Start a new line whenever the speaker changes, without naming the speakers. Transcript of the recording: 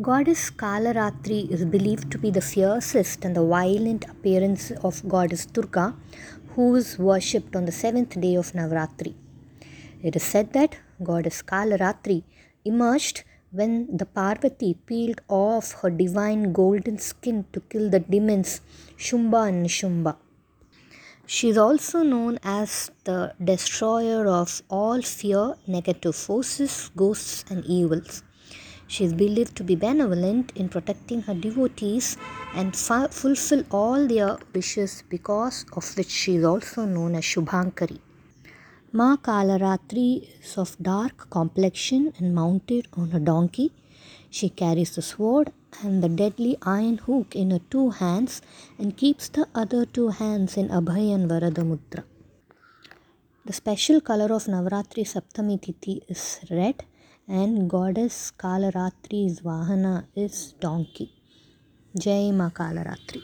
Goddess Kalaratri is believed to be the fiercest and the violent appearance of Goddess Durga, who is worshipped on the seventh day of Navratri. It is said that Goddess Kalaratri emerged when the Parvati peeled off her divine golden skin to kill the demons Shumbha and Nishumbha. She is also known as the destroyer of all fear, negative forces, ghosts, and evils. She is believed to be benevolent in protecting her devotees and fu- fulfill all their wishes, because of which she is also known as Shubhankari. Ma Kalaratri is of dark complexion and mounted on a donkey. She carries the sword and the deadly iron hook in her two hands and keeps the other two hands in Abhay and Varada Mudra. The special color of Navratri Saptami Tithi is red and goddess Kalaratri वाहना is donkey जय माँ कालरात्रि